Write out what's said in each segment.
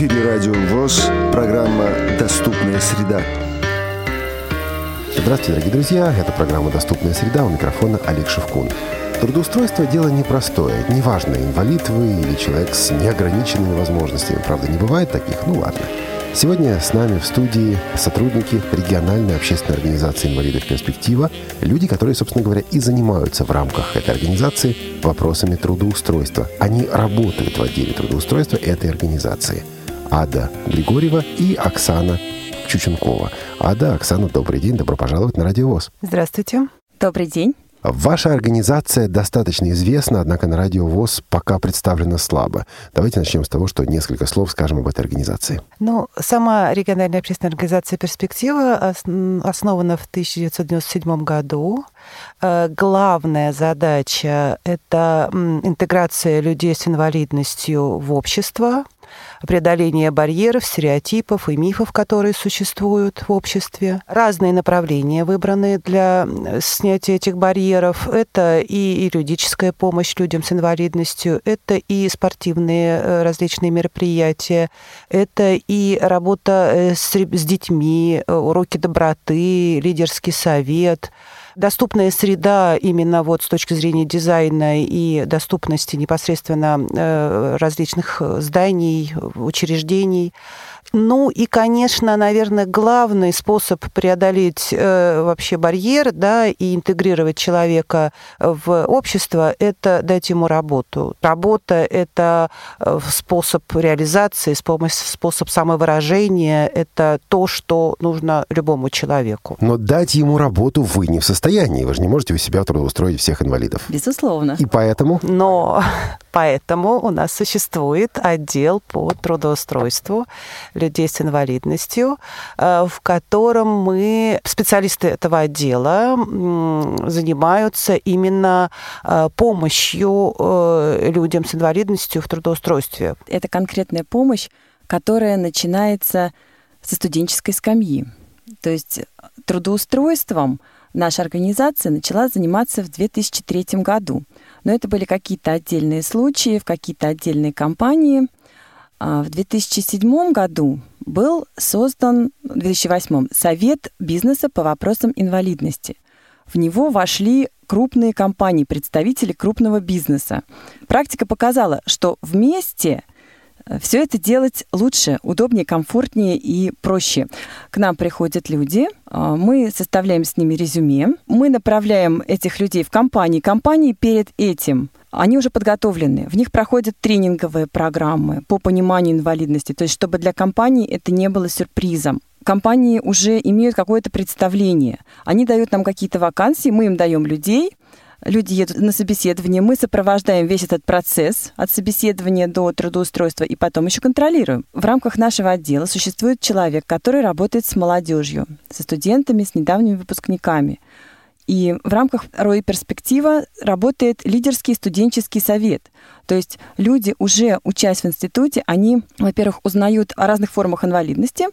эфире Радио ВОЗ, программа «Доступная среда». Здравствуйте, дорогие друзья. Это программа «Доступная среда». У микрофона Олег Шевкун. Трудоустройство – дело непростое. Неважно, инвалид вы или человек с неограниченными возможностями. Правда, не бывает таких? Ну ладно. Сегодня с нами в студии сотрудники региональной общественной организации инвалидов «Перспектива», люди, которые, собственно говоря, и занимаются в рамках этой организации вопросами трудоустройства. Они работают в отделе трудоустройства этой организации. Ада Григорьева и Оксана Чученкова. Ада, Оксана, добрый день, добро пожаловать на Радиовоз. Здравствуйте. Добрый день. Ваша организация достаточно известна, однако на радио ВОЗ пока представлена слабо. Давайте начнем с того, что несколько слов скажем об этой организации. Ну, сама региональная общественная организация «Перспектива» основана в 1997 году. Э, главная задача — это интеграция людей с инвалидностью в общество — преодоление барьеров, стереотипов и мифов, которые существуют в обществе. Разные направления выбраны для снятия этих барьеров. Это и юридическая помощь людям с инвалидностью, это и спортивные э, различные мероприятия, это и работа э, с, с детьми, э, уроки доброты, лидерский совет – доступная среда именно вот с точки зрения дизайна и доступности непосредственно э, различных зданий, учреждений – ну и, конечно, наверное, главный способ преодолеть э, вообще барьер, да, и интегрировать человека в общество, это дать ему работу. Работа – это э, способ реализации, способ самовыражения, это то, что нужно любому человеку. Но дать ему работу вы не в состоянии, вы же не можете у себя трудоустроить всех инвалидов. Безусловно. И поэтому? Но поэтому у нас существует отдел по трудоустройству людей с инвалидностью, э, в котором мы, специалисты этого отдела, занимаются именно э, помощью э, людям с инвалидностью в трудоустройстве. Это конкретная помощь, которая начинается со студенческой скамьи. То есть трудоустройством наша организация начала заниматься в 2003 году. Но это были какие-то отдельные случаи, в какие-то отдельные компании. А в 2007 году был создан, в 2008 Совет бизнеса по вопросам инвалидности. В него вошли крупные компании, представители крупного бизнеса. Практика показала, что вместе все это делать лучше, удобнее, комфортнее и проще. К нам приходят люди, а, мы составляем с ними резюме, мы направляем этих людей в компании. Компании перед этим они уже подготовлены. В них проходят тренинговые программы по пониманию инвалидности, то есть чтобы для компании это не было сюрпризом. Компании уже имеют какое-то представление. Они дают нам какие-то вакансии, мы им даем людей, люди едут на собеседование, мы сопровождаем весь этот процесс от собеседования до трудоустройства и потом еще контролируем. В рамках нашего отдела существует человек, который работает с молодежью, со студентами, с недавними выпускниками. И в рамках РОИ «Перспектива» работает лидерский студенческий совет. То есть люди, уже учась в институте, они, во-первых, узнают о разных формах инвалидности,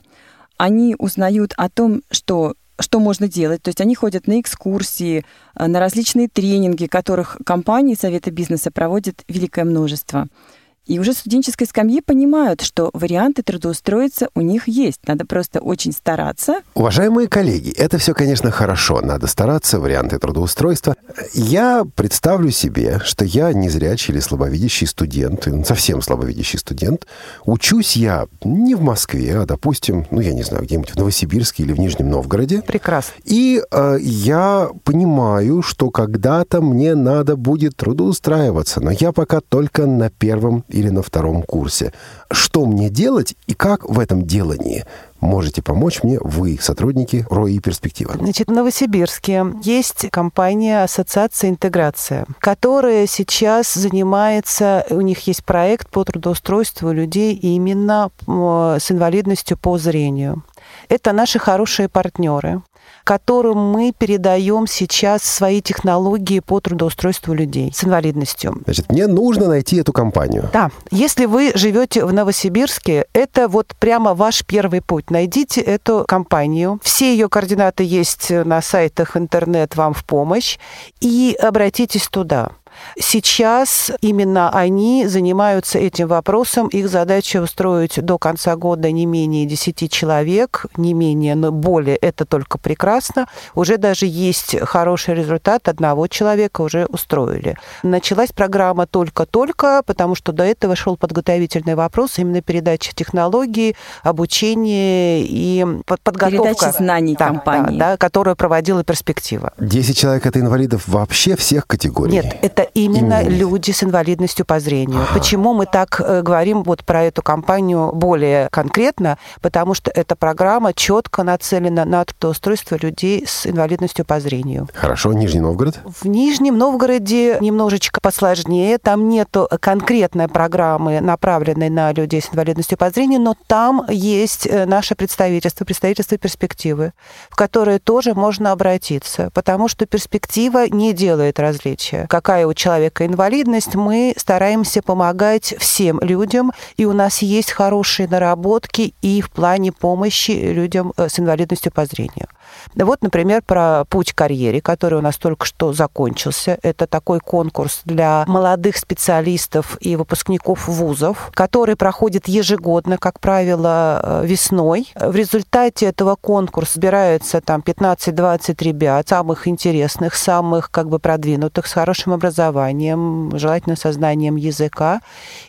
они узнают о том, что что можно делать. То есть они ходят на экскурсии, э, на различные тренинги, которых компании Совета бизнеса проводят великое множество. И уже студенческой скамьи понимают, что варианты трудоустроиться у них есть. Надо просто очень стараться. Уважаемые коллеги, это все, конечно, хорошо. Надо стараться, варианты трудоустройства. Я представлю себе, что я незрячий или слабовидящий студент, совсем слабовидящий студент. Учусь я не в Москве, а, допустим, ну, я не знаю, где-нибудь в Новосибирске или в Нижнем Новгороде. Прекрасно. И э, я понимаю, что когда-то мне надо будет трудоустраиваться, но я пока только на первом или на втором курсе. Что мне делать и как в этом делании можете помочь мне вы, сотрудники РОИ «Перспектива»? Значит, в Новосибирске есть компания «Ассоциация интеграция», которая сейчас занимается, у них есть проект по трудоустройству людей именно с инвалидностью по зрению. Это наши хорошие партнеры которым мы передаем сейчас свои технологии по трудоустройству людей с инвалидностью. Значит, мне нужно найти эту компанию. Да. Если вы живете в Новосибирске, это вот прямо ваш первый путь. Найдите эту компанию. Все ее координаты есть на сайтах интернет вам в помощь. И обратитесь туда. Сейчас именно они занимаются этим вопросом. Их задача устроить до конца года не менее 10 человек, не менее, но более, это только прекрасно. Уже даже есть хороший результат, одного человека уже устроили. Началась программа только-только, потому что до этого шел подготовительный вопрос, именно передача технологий, обучение и подготовка. Передача знаний да, компании. Да, да, которую проводила перспектива. 10 человек это инвалидов вообще всех категорий? Нет, это именно, именно. люди с инвалидностью по зрению. Ага. Почему мы так э, говорим вот про эту компанию более конкретно? Потому что эта программа четко нацелена на трудоустройство людей с инвалидностью по зрению. Хорошо, Нижний Новгород? В Нижнем Новгороде немножечко посложнее. Там нету конкретной программы, направленной на людей с инвалидностью по зрению, но там есть э, наше представительство, представительство перспективы, в которое тоже можно обратиться, потому что перспектива не делает различия. Какая у человека инвалидность, мы стараемся помогать всем людям, и у нас есть хорошие наработки и в плане помощи людям э, с инвалидностью по зрению. Вот, например, про путь к карьере, который у нас только что закончился. Это такой конкурс для молодых специалистов и выпускников вузов, который проходит ежегодно, как правило, э, весной. В результате этого конкурса собирается там 15-20 ребят, самых интересных, самых как бы продвинутых, с хорошим образованием, желательно со знанием языка.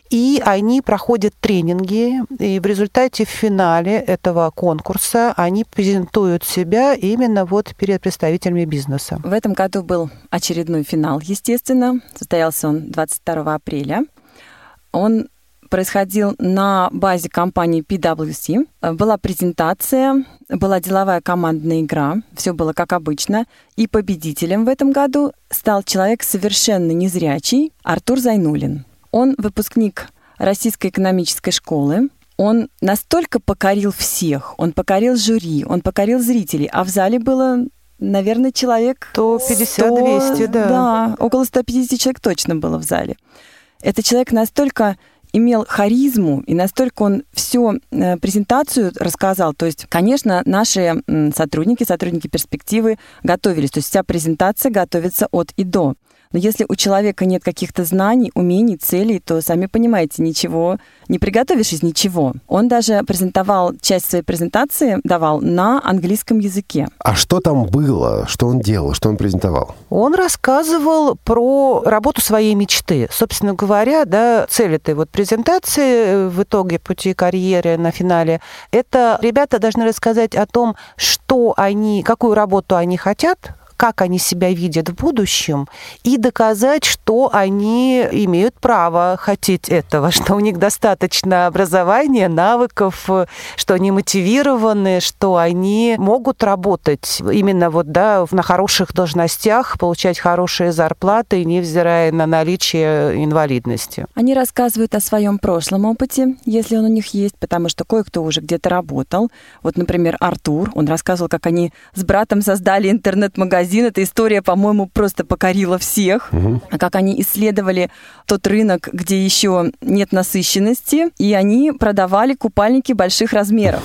И они проходят тренинги, и в результате в финале этого конкурса они презентуют себя именно вот перед представителями бизнеса. В этом году был очередной финал, естественно. Состоялся он 22 апреля. Он происходил на базе компании PwC. Была презентация, была деловая командная игра, все было как обычно. И победителем в этом году стал человек совершенно незрячий Артур Зайнулин. Он выпускник Российской экономической школы, он настолько покорил всех, он покорил жюри, он покорил зрителей, а в зале было наверное, человек 150-200, да. Да, около 150 человек точно было в зале. Этот человек настолько имел харизму, и настолько он всю э, презентацию рассказал. То есть, конечно, наши сотрудники, сотрудники перспективы готовились. То есть вся презентация готовится от и до. Но если у человека нет каких-то знаний, умений, целей, то, сами понимаете, ничего не приготовишь из ничего. Он даже презентовал часть своей презентации, давал на английском языке. А что там было? Что он делал? Что он презентовал? Он рассказывал про работу своей мечты. Собственно говоря, да, цель этой вот презентации э, в итоге пути карьеры на финале, это ребята должны рассказать о том, что они, какую работу они хотят, как они себя видят в будущем, и доказать, что они имеют право хотеть этого, что у них достаточно образования, навыков, что они мотивированы, что они могут работать именно вот, да, на хороших должностях, получать хорошие зарплаты, невзирая на наличие инвалидности. Они рассказывают о своем прошлом опыте, если он у них есть, потому что кое-кто уже где-то работал. Вот, например, Артур, он рассказывал, как они с братом создали интернет-магазин магазин. Эта история, по-моему, просто покорила всех. Угу. Как они исследовали тот рынок, где еще нет насыщенности, и они продавали купальники больших размеров.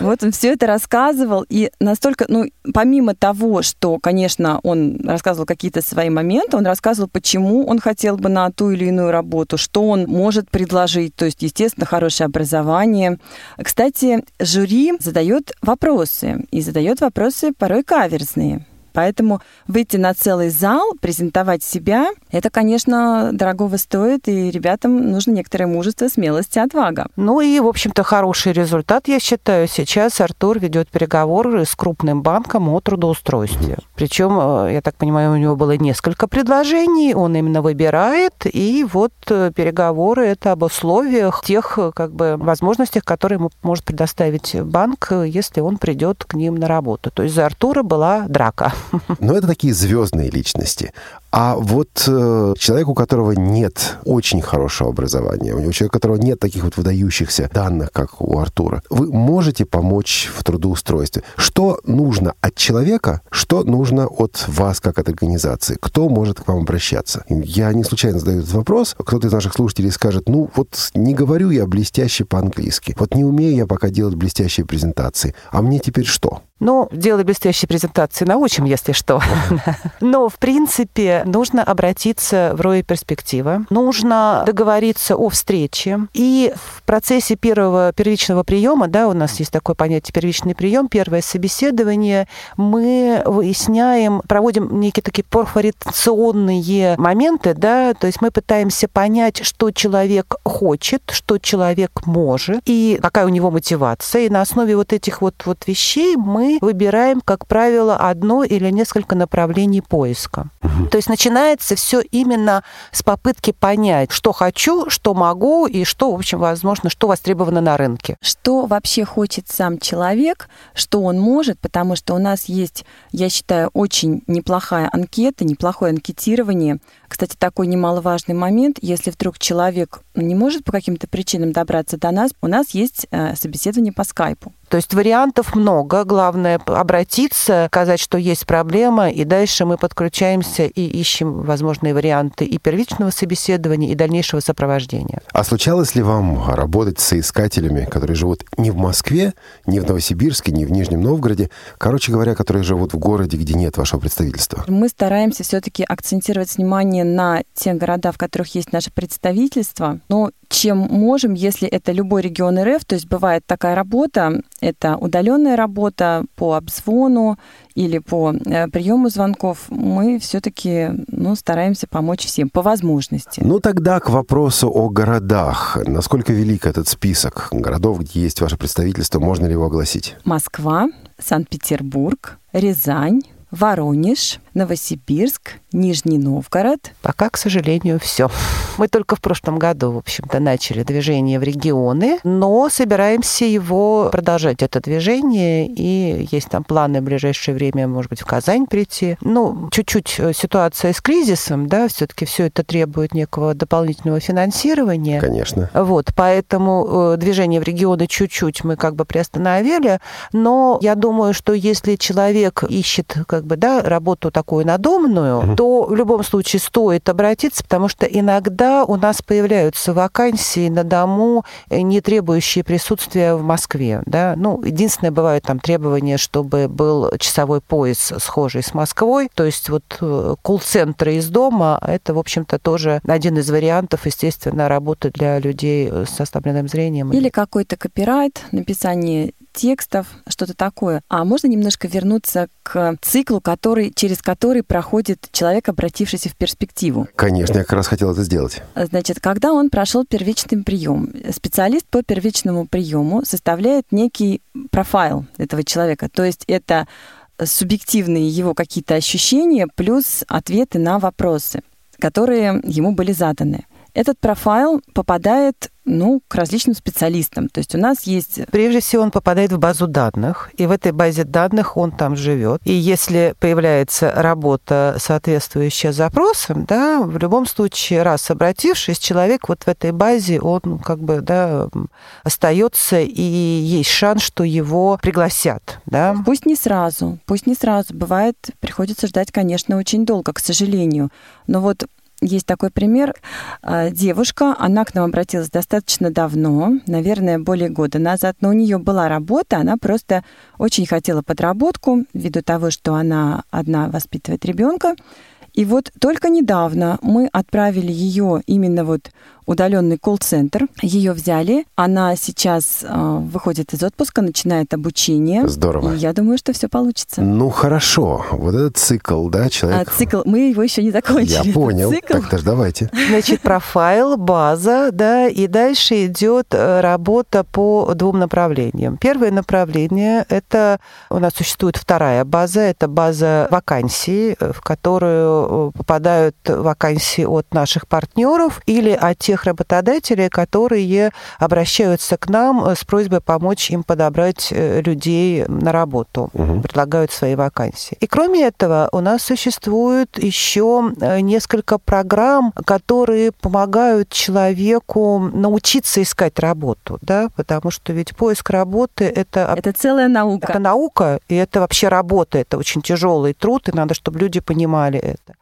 Вот он все это рассказывал, и настолько, ну, помимо того, что, конечно, он рассказывал какие-то свои моменты, он рассказывал, почему он хотел бы на ту или иную работу, что он может предложить, то есть, естественно, хорошее образование. Кстати, жюри задает вопросы, и задает вопросы порой каверзные. Поэтому выйти на целый зал, презентовать себя, это, конечно, дорогого стоит, и ребятам нужно некоторое мужество, смелость и отвага. Ну и, в общем-то, хороший результат, я считаю. Сейчас Артур ведет переговоры с крупным банком о трудоустройстве. Причем, э, я так понимаю, у него было несколько предложений, он именно выбирает, и вот э, переговоры это об условиях, тех как бы возможностях, которые ему может предоставить банк, если он придет к ним на работу. То есть за Артура была драка. Но это такие звездные личности. А вот э, человек, у которого нет очень хорошего образования, у него человек, у которого нет таких вот выдающихся данных, как у Артура, вы можете помочь в трудоустройстве. Что нужно от человека, что нужно от вас, как от организации? Кто может к вам обращаться? Я не случайно задаю этот вопрос. Кто-то из наших слушателей скажет, ну вот не говорю я блестяще по-английски, вот не умею я пока делать блестящие презентации, а мне теперь что? Ну, делай блестящие презентации, научим, если что. Но, в принципе, нужно обратиться в роли перспектива. Нужно договориться о встрече. И в процессе первого первичного приема, да, у нас есть такое понятие первичный прием, первое собеседование, мы выясняем, проводим некие такие порфоритационные моменты, да, то есть мы пытаемся понять, что человек хочет, что человек может, и какая у него мотивация. И на основе вот этих вот, вот вещей мы выбираем, как правило, одно или несколько направлений поиска. Угу. То есть начинается все именно с попытки понять, что хочу, что могу и что, в общем, возможно, что востребовано на рынке. Что вообще хочет сам человек, что он может, потому что у нас есть, я считаю, очень неплохая анкета, неплохое анкетирование. Кстати, такой немаловажный момент, если вдруг человек не может по каким-то причинам добраться до нас, у нас есть э, собеседование по скайпу. То есть вариантов много. Главное обратиться, сказать, что есть проблема, и дальше мы подключаемся и ищем возможные варианты и первичного собеседования, и дальнейшего сопровождения. А случалось ли вам работать с соискателями, которые живут не в Москве, не в Новосибирске, не в Нижнем Новгороде, короче говоря, которые живут в городе, где нет вашего представительства? Мы стараемся все-таки акцентировать внимание на те города, в которых есть наше представительство. Но чем можем, если это любой регион РФ, то есть бывает такая работа, это удаленная работа по обзвону или по э, приему звонков, мы все-таки ну, стараемся помочь всем по возможности. Ну тогда к вопросу о городах. Насколько велик этот список городов, где есть ваше представительство, можно ли его огласить? Москва, Санкт-Петербург, Рязань, Воронеж, Новосибирск, Нижний Новгород. Пока, к сожалению, все. Мы только в прошлом году, в общем-то, начали движение в регионы, но собираемся его продолжать, это движение, и есть там планы в ближайшее время, может быть, в Казань прийти. Ну, чуть-чуть э, ситуация с кризисом, да, все-таки все это требует некого дополнительного финансирования. Конечно. Вот, поэтому э, движение в регионы чуть-чуть мы как бы приостановили, но я думаю, что если человек ищет как бы, да, работу такую надомную, угу. то в любом случае стоит обратиться, потому что иногда у нас появляются вакансии на дому, э, не требующие присутствия в Москве. Да? Ну, единственное, бывает там требование, чтобы был часовой пояс схожий с Москвой. То есть вот э, колл-центры из дома, это, в общем-то, тоже один из вариантов, естественно, работы для людей с ослабленным зрением. Или какой-то копирайт, написание текстов, что-то такое. А можно немножко вернуться к циклу, который, через который проходит человек, обратившийся в перспективу? Конечно, я как раз хотел это сделать. Значит, когда он прошел первичный прием, специалист по первичному приему составляет некий профайл этого человека. То есть это субъективные его какие-то ощущения плюс ответы на вопросы, которые ему были заданы. Этот профайл попадает ну, к различным специалистам. То есть у нас есть... Прежде всего он попадает в базу данных, и в этой базе данных он там живет. И если появляется работа, соответствующая запросам, да, в любом случае, раз обратившись, человек вот в этой базе, он как бы, да, остается, и есть шанс, что его пригласят, да. Пусть не сразу, пусть не сразу. Бывает, приходится ждать, конечно, очень долго, к сожалению. Но вот есть такой пример. А, девушка, она к нам обратилась достаточно давно, наверное, более года назад, но у нее была работа, она просто очень хотела подработку ввиду того, что она одна воспитывает ребенка. И вот только недавно мы отправили ее именно вот удаленный колл-центр. Ее взяли. Она сейчас э, выходит из отпуска, начинает обучение. Здорово. И я думаю, что все получится. Ну хорошо. Вот этот цикл, да, человек. А, цикл. Мы его еще не закончили. Я понял. Цикл. Так-то ж давайте. Значит, профайл, база, да, и дальше идет э, работа по двум направлениям. Первое направление это у нас существует вторая база, это база вакансий, э, в которую э, попадают вакансии от наших партнеров или от тех тех работодателей, которые обращаются к нам э, с просьбой помочь им подобрать э, людей на работу, угу. предлагают свои вакансии. И кроме этого, у нас существует еще э, несколько программ, которые помогают человеку научиться искать работу, да, потому что ведь поиск работы это это целая наука. Это наука, и это вообще работа, это очень тяжелый труд, и надо, чтобы люди понимали это.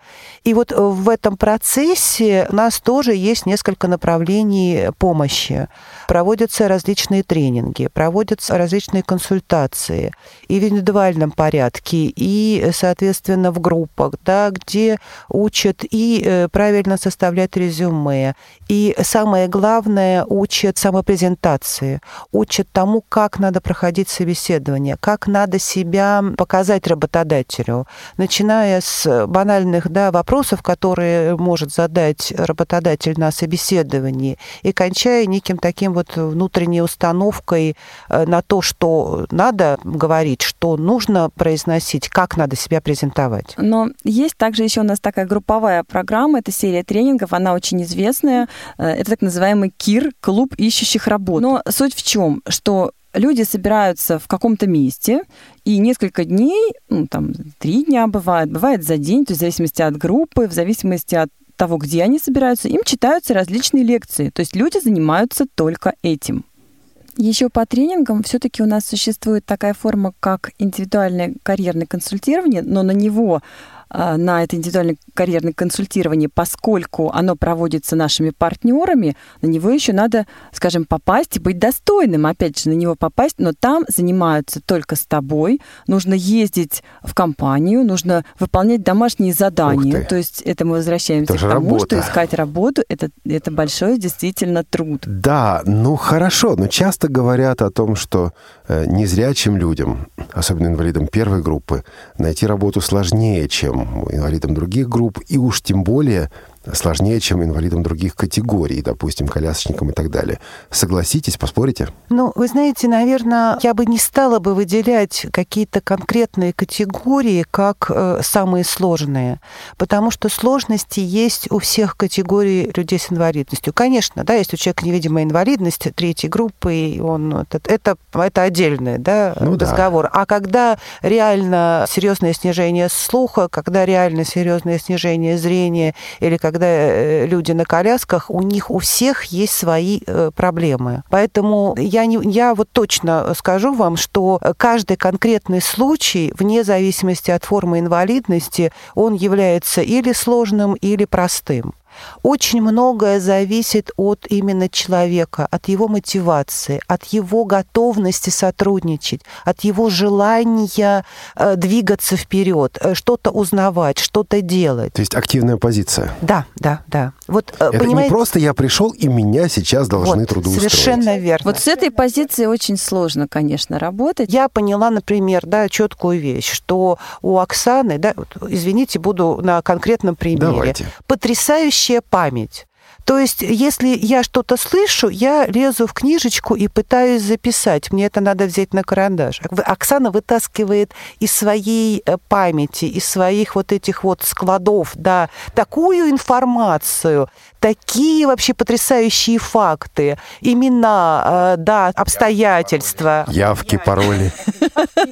И вот в этом процессе у нас тоже есть несколько направлений помощи. Проводятся различные тренинги, проводятся различные консультации и в индивидуальном порядке, и, соответственно, в группах, да, где учат и э, правильно составлять резюме, и самое главное, учат самопрезентации, учат тому, как надо проходить собеседование, как надо себя показать работодателю, начиная с банальных да, вопросов, которые может задать работодатель на собеседовании, и кончая неким таким вот внутренней установкой э, на то, что надо говорить, что нужно произносить, как надо себя презентовать. Но есть также еще у нас такая групповая программа, это серия тренингов, она очень известная. Э, это так называемый КИР, клуб ищущих работу. Но суть в чем, что люди собираются в каком-то месте, и несколько дней, ну, там, три дня бывает, бывает за день, то есть в зависимости от группы, в зависимости от того, где они собираются, им читаются различные лекции. То есть люди занимаются только этим. Еще по тренингам все-таки у нас существует такая форма, как индивидуальное карьерное консультирование, но на него на это индивидуальное карьерное консультирование, поскольку оно проводится нашими партнерами, на него еще надо, скажем, попасть и быть достойным, опять же, на него попасть, но там занимаются только с тобой, нужно ездить в компанию, нужно выполнять домашние задания, то есть это мы возвращаемся это к тому, работа. что искать работу это, это большой действительно труд. Да, ну хорошо, но часто говорят о том, что э, незрячим людям, особенно инвалидам первой группы, найти работу сложнее, чем инвалидам других групп, и уж тем более сложнее, чем инвалидам других категорий, допустим, колясочникам и так далее. Согласитесь, поспорите? Ну, вы знаете, наверное, я бы не стала бы выделять какие-то конкретные категории как э, самые сложные, потому что сложности есть у всех категорий людей с инвалидностью. Конечно, да, если у человека невидимая инвалидность третьей группы, и он это, это, это отдельный да, ну, разговор. Да. А когда реально серьезное снижение слуха, когда реально серьезное снижение зрения или когда когда э, люди на колясках, у них у всех есть свои э, проблемы. Поэтому я, не, я вот точно скажу вам, что каждый конкретный случай, вне зависимости от формы инвалидности, он является или сложным, или простым. Очень многое зависит от именно человека, от его мотивации, от его готовности сотрудничать, от его желания э, двигаться вперед, э, что-то узнавать, что-то делать. То есть активная позиция. Да, да, да. Вот, э, Это понимаете, не просто я пришел, и меня сейчас должны вот, трудоустроить. Совершенно верно. Вот с этой позиции очень сложно, конечно, работать. Я поняла, например, да, четкую вещь, что у Оксаны, да, извините, буду на конкретном примере, Давайте. потрясающая общая память. То есть, если я что-то слышу, я лезу в книжечку и пытаюсь записать. Мне это надо взять на карандаш. Оксана вытаскивает из своей э, памяти, из своих вот этих вот складов, да, такую информацию, такие вообще потрясающие факты, имена, э, да, обстоятельства. Явки, пароли.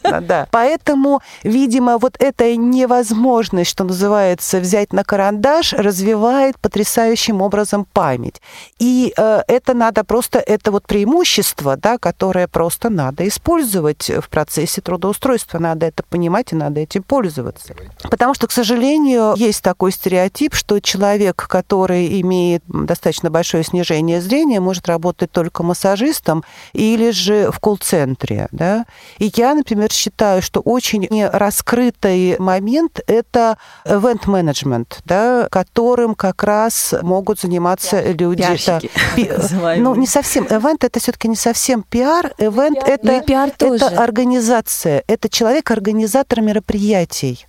Да. Поэтому, видимо, вот эта невозможность, что называется, взять на карандаш, развивает потрясающим образом память. И э, это надо просто, это вот преимущество, да, которое просто надо использовать в процессе трудоустройства. Надо это понимать и надо этим пользоваться. Потому что, к сожалению, есть такой стереотип, что человек, который имеет достаточно большое снижение зрения, может работать только массажистом или же в колл-центре. Да? И я, например, считаю, что очень раскрытый момент – это event management, да, которым как раз могут заниматься Пиар. люди. Да, пи, ну, не совсем. Event – это все-таки не совсем пиар. Это, ну, пиар это организация. Это человек-организатор мероприятий.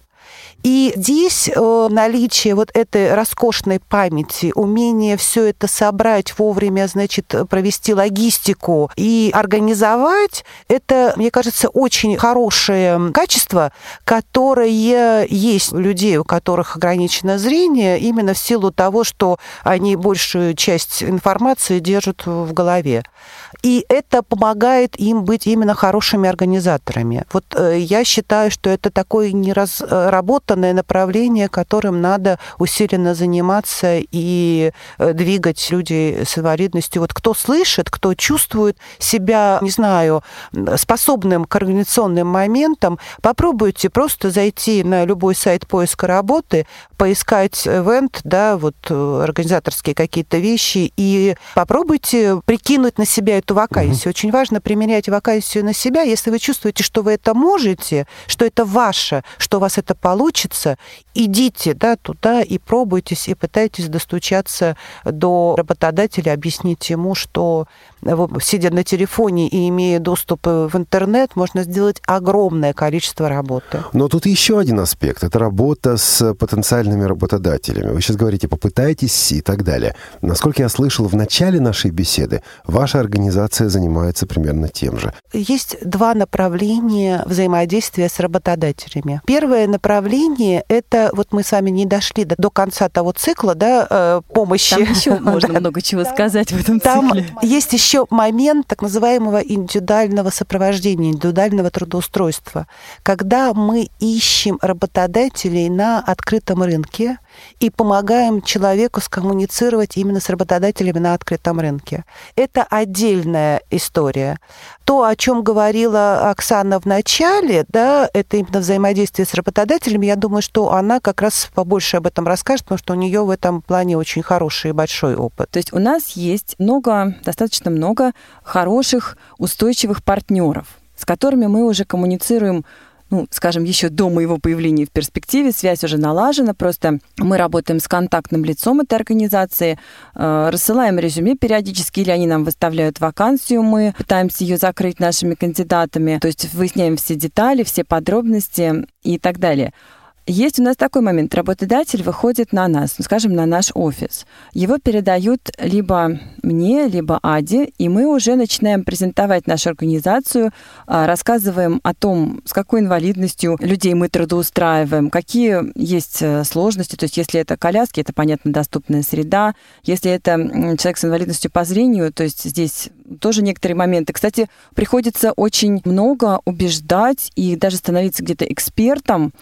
И здесь э, наличие вот этой роскошной памяти, умение все это собрать вовремя, значит, провести логистику и организовать, это, мне кажется, очень хорошее качество, которое есть у людей, у которых ограничено зрение, именно в силу того, что они большую часть информации держат в голове. И это помогает им быть именно хорошими организаторами. Вот э, я считаю, что это такой неразработанный отработанное направление, которым надо усиленно заниматься и э, двигать людей с инвалидностью. Вот кто слышит, кто чувствует себя, не знаю, способным к организационным моментам, попробуйте просто зайти на любой сайт поиска работы, поискать ивент, да, вот э, организаторские какие-то вещи, и попробуйте прикинуть на себя эту вакансию. Очень важно примерять вакансию на себя, если вы чувствуете, что вы это можете, что это ваше, что у вас это получится, идите да, туда и пробуйтесь, и пытайтесь достучаться до работодателя, объяснить ему, что сидя на телефоне и имея доступ в интернет, можно сделать огромное количество работы. Но тут еще один аспект. Это работа с потенциальными работодателями. Вы сейчас говорите, попытайтесь и так далее. Насколько я слышал в начале нашей беседы, ваша организация занимается примерно тем же. Есть два направления взаимодействия с работодателями. Первое направление – это, вот мы с вами не дошли до, до конца того цикла, да, э, помощи. Там еще можно много чего сказать в этом Там цикле. есть еще момент так называемого индивидуального сопровождения, индивидуального трудоустройства, когда мы ищем работодателей на открытом рынке и помогаем человеку скоммуницировать именно с работодателями на открытом рынке. Это отдельная история. То, о чем говорила Оксана в начале, да, это именно взаимодействие с работодателями, я думаю, что она как раз побольше об этом расскажет, потому что у нее в этом плане очень хороший и большой опыт. То есть у нас есть много, достаточно много хороших, устойчивых партнеров, с которыми мы уже коммуницируем ну, скажем, еще до моего появления в перспективе, связь уже налажена, просто мы работаем с контактным лицом этой организации, э, рассылаем резюме периодически, или они нам выставляют вакансию, мы пытаемся ее закрыть нашими кандидатами, то есть выясняем все детали, все подробности и так далее. Есть у нас такой момент. Работодатель выходит на нас, ну, скажем, на наш офис. Его передают либо мне, либо Аде, и мы уже начинаем презентовать нашу организацию, а, рассказываем о том, с какой инвалидностью людей мы трудоустраиваем, какие есть э, сложности. То есть если это коляски, это, понятно, доступная среда. Если это человек с инвалидностью по зрению, то есть здесь тоже некоторые моменты. Кстати, приходится очень много убеждать и даже становиться где-то экспертом,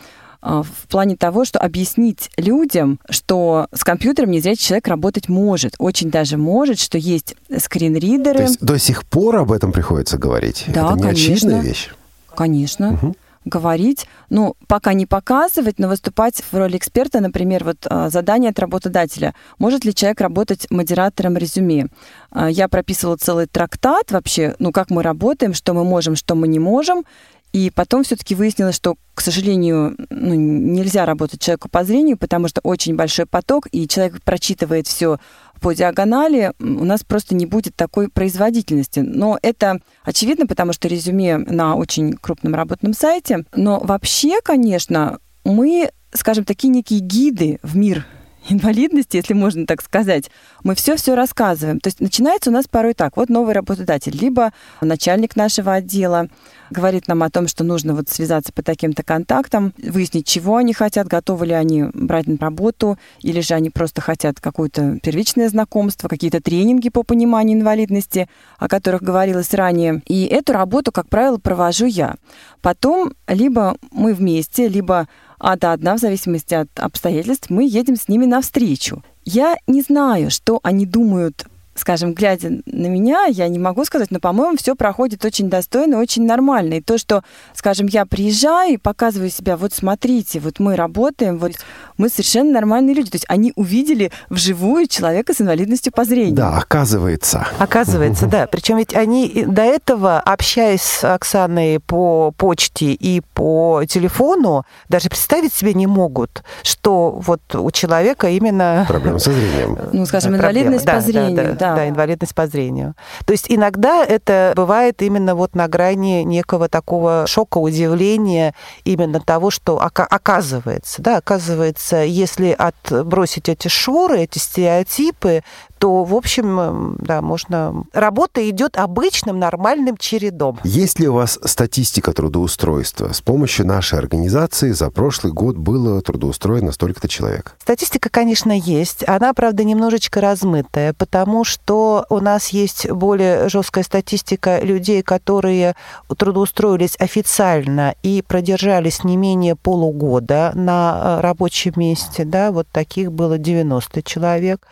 в плане того, что объяснить людям, что с компьютером незрячий человек работать может, очень даже может, что есть скринридеры. То есть до сих пор об этом приходится говорить? Да, Это не конечно. очевидная вещь? Конечно. Угу говорить, ну, пока не показывать, но выступать в роли эксперта, например, вот а, задание от работодателя. Может ли человек работать модератором резюме? А, я прописывала целый трактат вообще, ну, как мы работаем, что мы можем, что мы не можем, и потом все-таки выяснилось, что, к сожалению, ну, нельзя работать человеку по зрению, потому что очень большой поток, и человек прочитывает все по диагонали, у нас просто не будет такой производительности. Но это очевидно, потому что резюме на очень крупном работном сайте. Но вообще, конечно, мы, скажем, такие некие гиды в мир инвалидности, если можно так сказать, мы все-все рассказываем. То есть начинается у нас порой так. Вот новый работодатель, либо начальник нашего отдела говорит нам о том, что нужно вот связаться по таким-то контактам, выяснить, чего они хотят, готовы ли они брать на работу, или же они просто хотят какое-то первичное знакомство, какие-то тренинги по пониманию инвалидности, о которых говорилось ранее. И эту работу, как правило, провожу я. Потом либо мы вместе, либо ада одна, в зависимости от обстоятельств, мы едем с ними навстречу. Я не знаю, что они думают скажем, глядя на меня, я не могу сказать, но, по-моему, все проходит очень достойно, очень нормально. И то, что, скажем, я приезжаю и показываю себя, вот смотрите, вот мы работаем, вот мы совершенно нормальные люди. То есть они увидели вживую человека с инвалидностью по зрению. Да, оказывается. Оказывается, да. Причем ведь они до этого, общаясь с Оксаной по почте и по телефону, даже представить себе не могут, что вот у человека именно... Проблема со зрением. Ну, скажем, инвалидность по зрению. Да, да, да, инвалидность по зрению. То есть иногда это бывает именно вот на грани некого такого шока, удивления, именно того, что оказывается, да, оказывается, если отбросить эти шоры, эти стереотипы, то, в общем, да, можно... Работа идет обычным нормальным чередом. Есть ли у вас статистика трудоустройства? С помощью нашей организации за прошлый год было трудоустроено столько-то человек. Статистика, конечно, есть. Она, правда, немножечко размытая, потому что у нас есть более жесткая статистика людей, которые трудоустроились официально и продержались не менее полугода на э, рабочем месте, да, вот таких было 90 человек.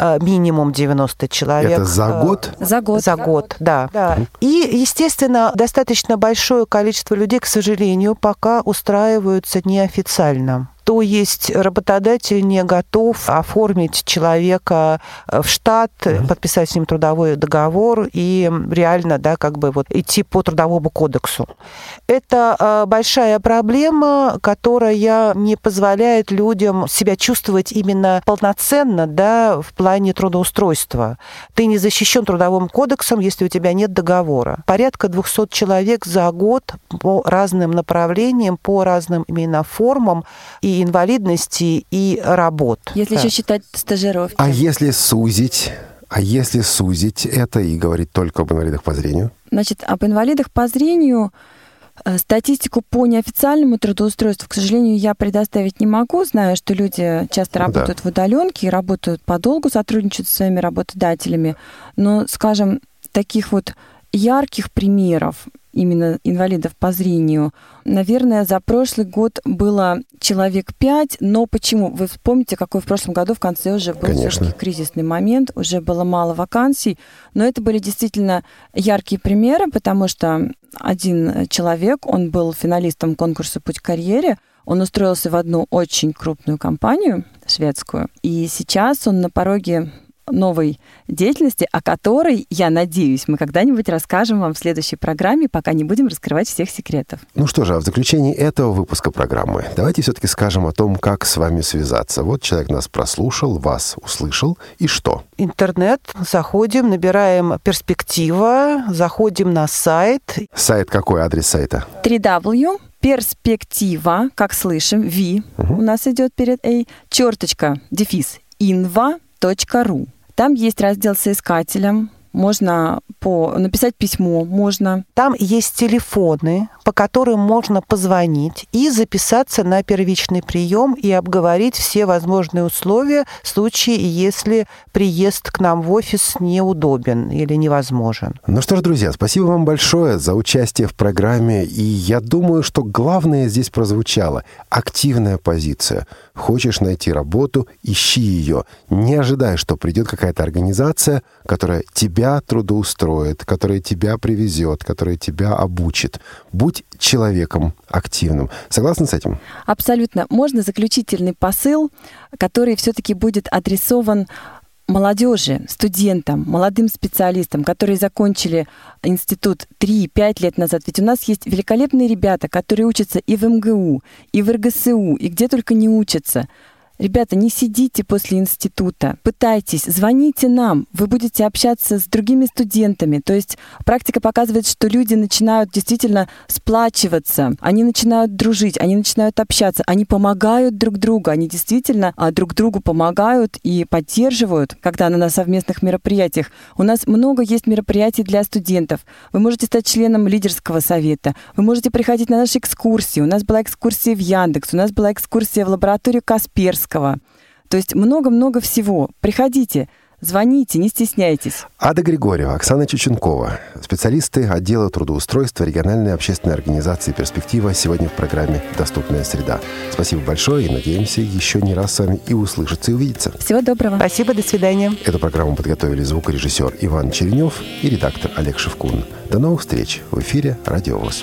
Э, минимум 90 человек. Это за э, год? За год. За год, да. да. И, естественно, достаточно большое количество людей, к сожалению, пока устраиваются неофициально то есть работодатель не готов оформить человека э, в штат, mm-hmm. подписать с ним трудовой договор и реально, да, как бы вот идти по трудовому кодексу. Это э, большая проблема, которая не позволяет людям себя чувствовать именно полноценно, да, в плане трудоустройства. Ты не защищен трудовым кодексом, если у тебя нет договора. Порядка 200 человек за год по разным направлениям, по разным именно формам и инвалидности, и работ. Если да. еще считать стажировки. А если сузить? А если сузить это и говорить только об инвалидах по зрению? Значит, об инвалидах по зрению э, Статистику по неофициальному трудоустройству, к сожалению, я предоставить не могу. Знаю, что люди часто работают да. в удаленке и работают подолгу, сотрудничают со своими работодателями. Но, скажем, таких вот ярких примеров именно инвалидов по зрению. Наверное, за прошлый год было человек пять, но почему? Вы вспомните, какой в прошлом году в конце уже был все-таки кризисный момент, уже было мало вакансий, но это были действительно яркие примеры, потому что один человек, он был финалистом конкурса «Путь к карьере», он устроился в одну очень крупную компанию шведскую, и сейчас он на пороге новой деятельности, о которой, я надеюсь, мы когда-нибудь расскажем вам в следующей программе, пока не будем раскрывать всех секретов. Ну что же, а в заключении этого выпуска программы давайте все-таки скажем о том, как с вами связаться. Вот человек нас прослушал, вас услышал, и что? Интернет, заходим, набираем перспектива, заходим на сайт. Сайт какой? Адрес сайта? www перспектива, как слышим, V угу. у нас идет перед A, черточка, дефис, inva.ru. Там есть раздел соискателем, можно по, написать письмо, можно. Там есть телефоны, по которым можно позвонить и записаться на первичный прием и обговорить все возможные условия в случае, если приезд к нам в офис неудобен или невозможен. Ну что ж, друзья, спасибо вам большое за участие в программе. И я думаю, что главное здесь прозвучало — активная позиция. Хочешь найти работу — ищи ее. Не ожидай, что придет какая-то организация, которая тебя трудоустроит, которая тебя привезет, которая тебя обучит. Будь человеком активным. Согласны с этим? Абсолютно. Можно заключительный посыл, который все-таки будет адресован молодежи, студентам, молодым специалистам, которые закончили институт 3-5 лет назад. Ведь у нас есть великолепные ребята, которые учатся и в МГУ, и в РГСУ, и где только не учатся. Ребята, не сидите после института, пытайтесь, звоните нам, вы будете общаться с другими студентами. То есть практика показывает, что люди начинают действительно сплачиваться, они начинают дружить, они начинают общаться, они помогают друг другу, они действительно а, друг другу помогают и поддерживают, когда на совместных мероприятиях. У нас много есть мероприятий для студентов. Вы можете стать членом лидерского совета, вы можете приходить на наши экскурсии. У нас была экскурсия в Яндекс, у нас была экскурсия в лабораторию Касперского, Достоевского. То есть много-много всего. Приходите, Звоните, не стесняйтесь. Ада Григорьева, Оксана Чеченкова, специалисты отдела трудоустройства региональной общественной организации «Перспектива» сегодня в программе «Доступная среда». Спасибо большое и надеемся еще не раз с вами и услышаться, и увидеться. Всего доброго. Спасибо, до свидания. Эту программу подготовили звукорежиссер Иван Черенев и редактор Олег Шевкун. До новых встреч в эфире «Радио ВОЗ».